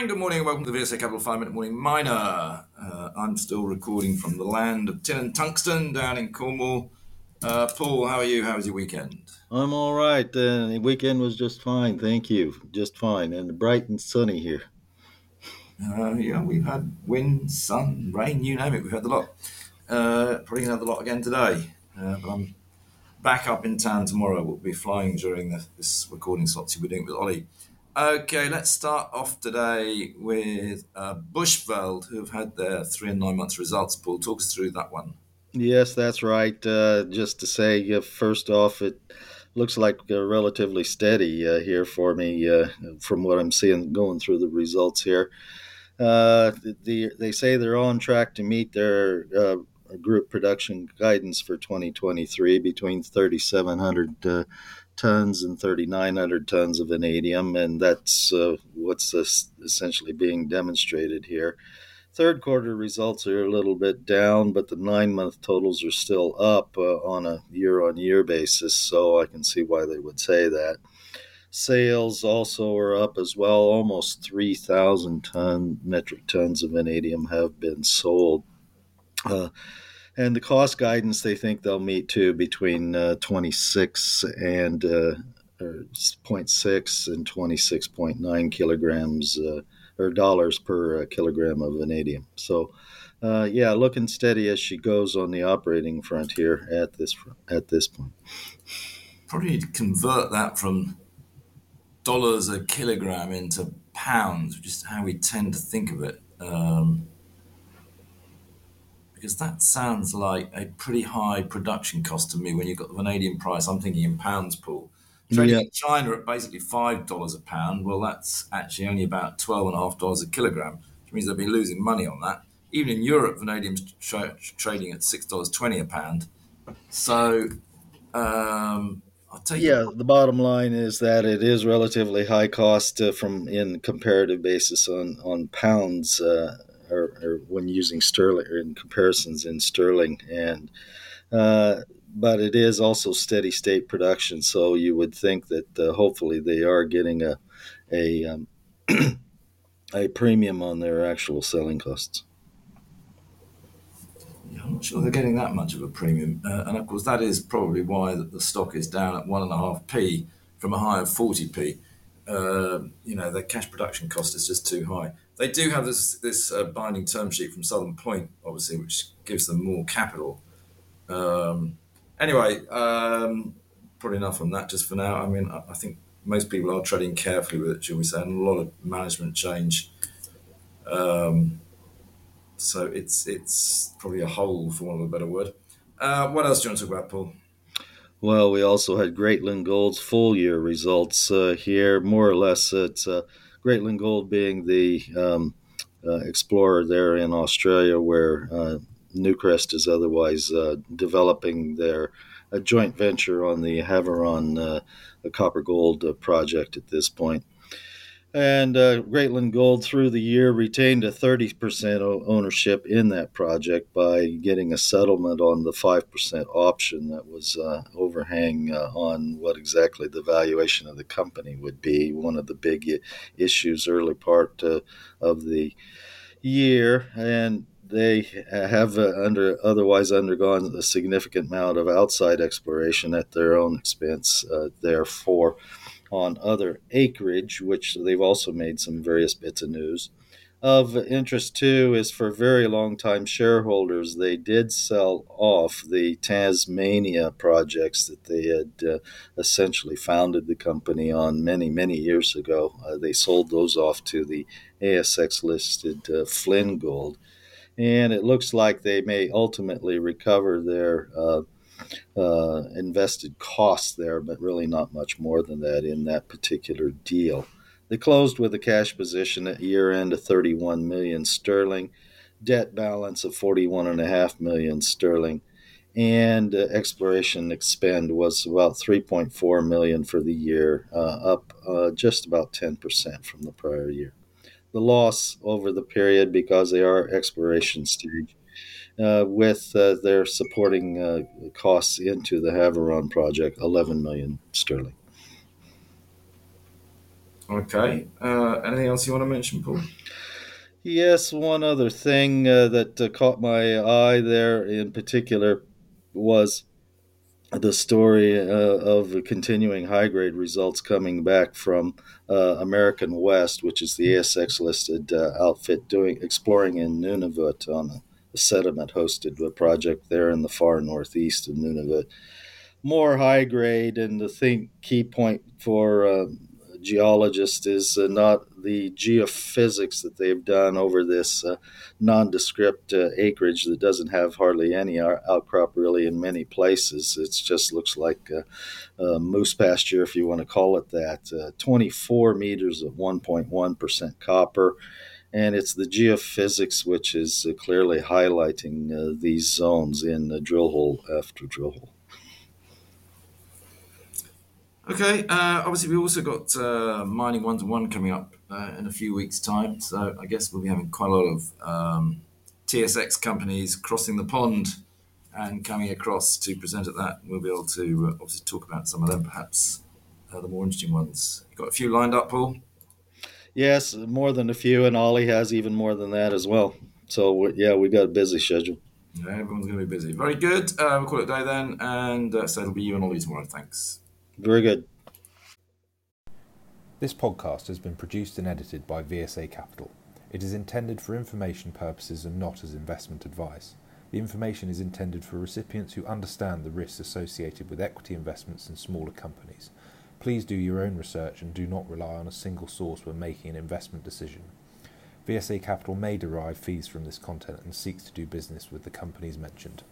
And good morning and welcome to the VSA Capital 5 Minute Morning Miner. Uh, I'm still recording from the land of tin and tungsten down in Cornwall. Uh, Paul, how are you? How was your weekend? I'm all right. Uh, the weekend was just fine, thank you. Just fine, and bright and sunny here. Uh, yeah, we've had wind, sun, rain, you name it. We've had a lot. Uh, probably going to have a lot again today. Uh, but I'm back up in town tomorrow. We'll be flying during the, this recording slot So we're doing with Ollie. Okay, let's start off today with uh, Bushveld, who have had their three and nine months results. Paul, talk us through that one. Yes, that's right. Uh, just to say, uh, first off, it looks like uh, relatively steady uh, here for me uh, from what I'm seeing going through the results here. The, they say they're on track to meet their group production guidance for 2023 between 3,700 tons and 3,900 tons of vanadium, and that's uh, what's essentially being demonstrated here. Third quarter results are a little bit down, but the nine month totals are still up uh, on a year on year basis, so I can see why they would say that. Sales also are up as well. Almost 3,000 ton metric tons of vanadium have been sold. Uh, and the cost guidance they think they'll meet too between uh, 26 and uh, 0.6 and 26.9 kilograms uh, or dollars per uh, kilogram of vanadium. So, uh, yeah, looking steady as she goes on the operating front here at this at this point. Probably convert that from dollars a kilogram into pounds, which is how we tend to think of it. Um, because that sounds like a pretty high production cost to me when you've got the vanadium price. I'm thinking in pounds, Paul. Trading yeah. in China at basically five dollars a pound. Well, that's actually only about twelve and a half dollars a kilogram, which means they'll be losing money on that. Even in Europe, vanadium's tra- trading at six dollars twenty a pound. So, um, I'll tell you. Yeah, the bottom line is that it is relatively high cost uh, from in comparative basis on on pounds. Uh, or, or when using sterling in comparisons in sterling and uh, but it is also steady state production so you would think that uh, hopefully they are getting a a um, a premium on their actual selling costs I'm not sure they're getting that much of a premium, uh, and of course that is probably why the stock is down at one and a half p from a high of 40p. Uh, you know, the cash production cost is just too high. They do have this this uh, binding term sheet from Southern Point, obviously, which gives them more capital. Um, anyway, um, probably enough on that just for now. I mean, I, I, think most people are treading carefully with it, shall we say, and a lot of management change. Um, so it's it's probably a hole, for want of a better word. Uh, what else do you want to talk about, Paul? Well, we also had Greatland Gold's full year results uh, here. More or less, it's uh, Greatland Gold being the um, uh, explorer there in Australia, where uh, Newcrest is otherwise uh, developing their joint venture on the Havieron uh, copper gold project at this point. And uh, Greatland Gold through the year retained a 30% ownership in that project by getting a settlement on the 5% option that was uh, overhang uh, on what exactly the valuation of the company would be. One of the big issues early part uh, of the year. And they have uh, under otherwise undergone a significant amount of outside exploration at their own expense. Uh, therefore, on other acreage, which they've also made some various bits of news. Of interest, too, is for very long time shareholders, they did sell off the Tasmania projects that they had uh, essentially founded the company on many, many years ago. Uh, they sold those off to the ASX listed uh, Flynn Gold. And it looks like they may ultimately recover their uh, invested costs there, but really not much more than that in that particular deal. They closed with a cash position at year end of 31 million sterling, debt balance of 41.5 million sterling, and uh, exploration expend was about 3.4 million for the year, uh, up uh, just about 10% from the prior year. The loss over the period, because they are exploration stage, uh, with uh, their supporting uh, costs into the Havieron project, 11 million sterling. Okay. Uh, anything else you want to mention, Paul? Yes, one other thing uh, that uh, caught my eye there in particular was the story uh, of continuing high grade results coming back from uh, American West, which is the ASX listed uh, outfit doing exploring in Nunavut on sediment hosted project there in the far northeast of Nunavut. More high grade, and the thing, key point for um, geologist is uh, not the geophysics that they've done over this uh, nondescript uh, acreage that doesn't have hardly any outcrop really in many places. It just looks like moose pasture, if you want to call it that. Uh, 24 meters of 1.1% copper. And it's the geophysics which is uh, clearly highlighting uh, these zones in drill hole after drill hole. Okay, uh, obviously we also got uh, mining one to one coming up uh, in a few weeks' time, so I guess we'll be having quite a lot of um, TSX companies crossing the pond and coming across to present at that. We'll be able to uh, obviously talk about some of them, perhaps uh, the more interesting ones. You got a few lined up, Paul? Yes, more than a few, and Ollie has even more than that as well. So yeah, we got a busy schedule. Yeah, everyone's going to be busy. Very good. Uh, we'll call it a day then, and so it'll be you and Ollie tomorrow. Thanks. Very good. This podcast has been produced and edited by VSA Capital. It is intended for information purposes and not as investment advice. The information is intended for recipients who understand the risks associated with equity investments in smaller companies. Please do your own research and do not rely on a single source when making an investment decision. VSA Capital may derive fees from this content and seeks to do business with the companies mentioned.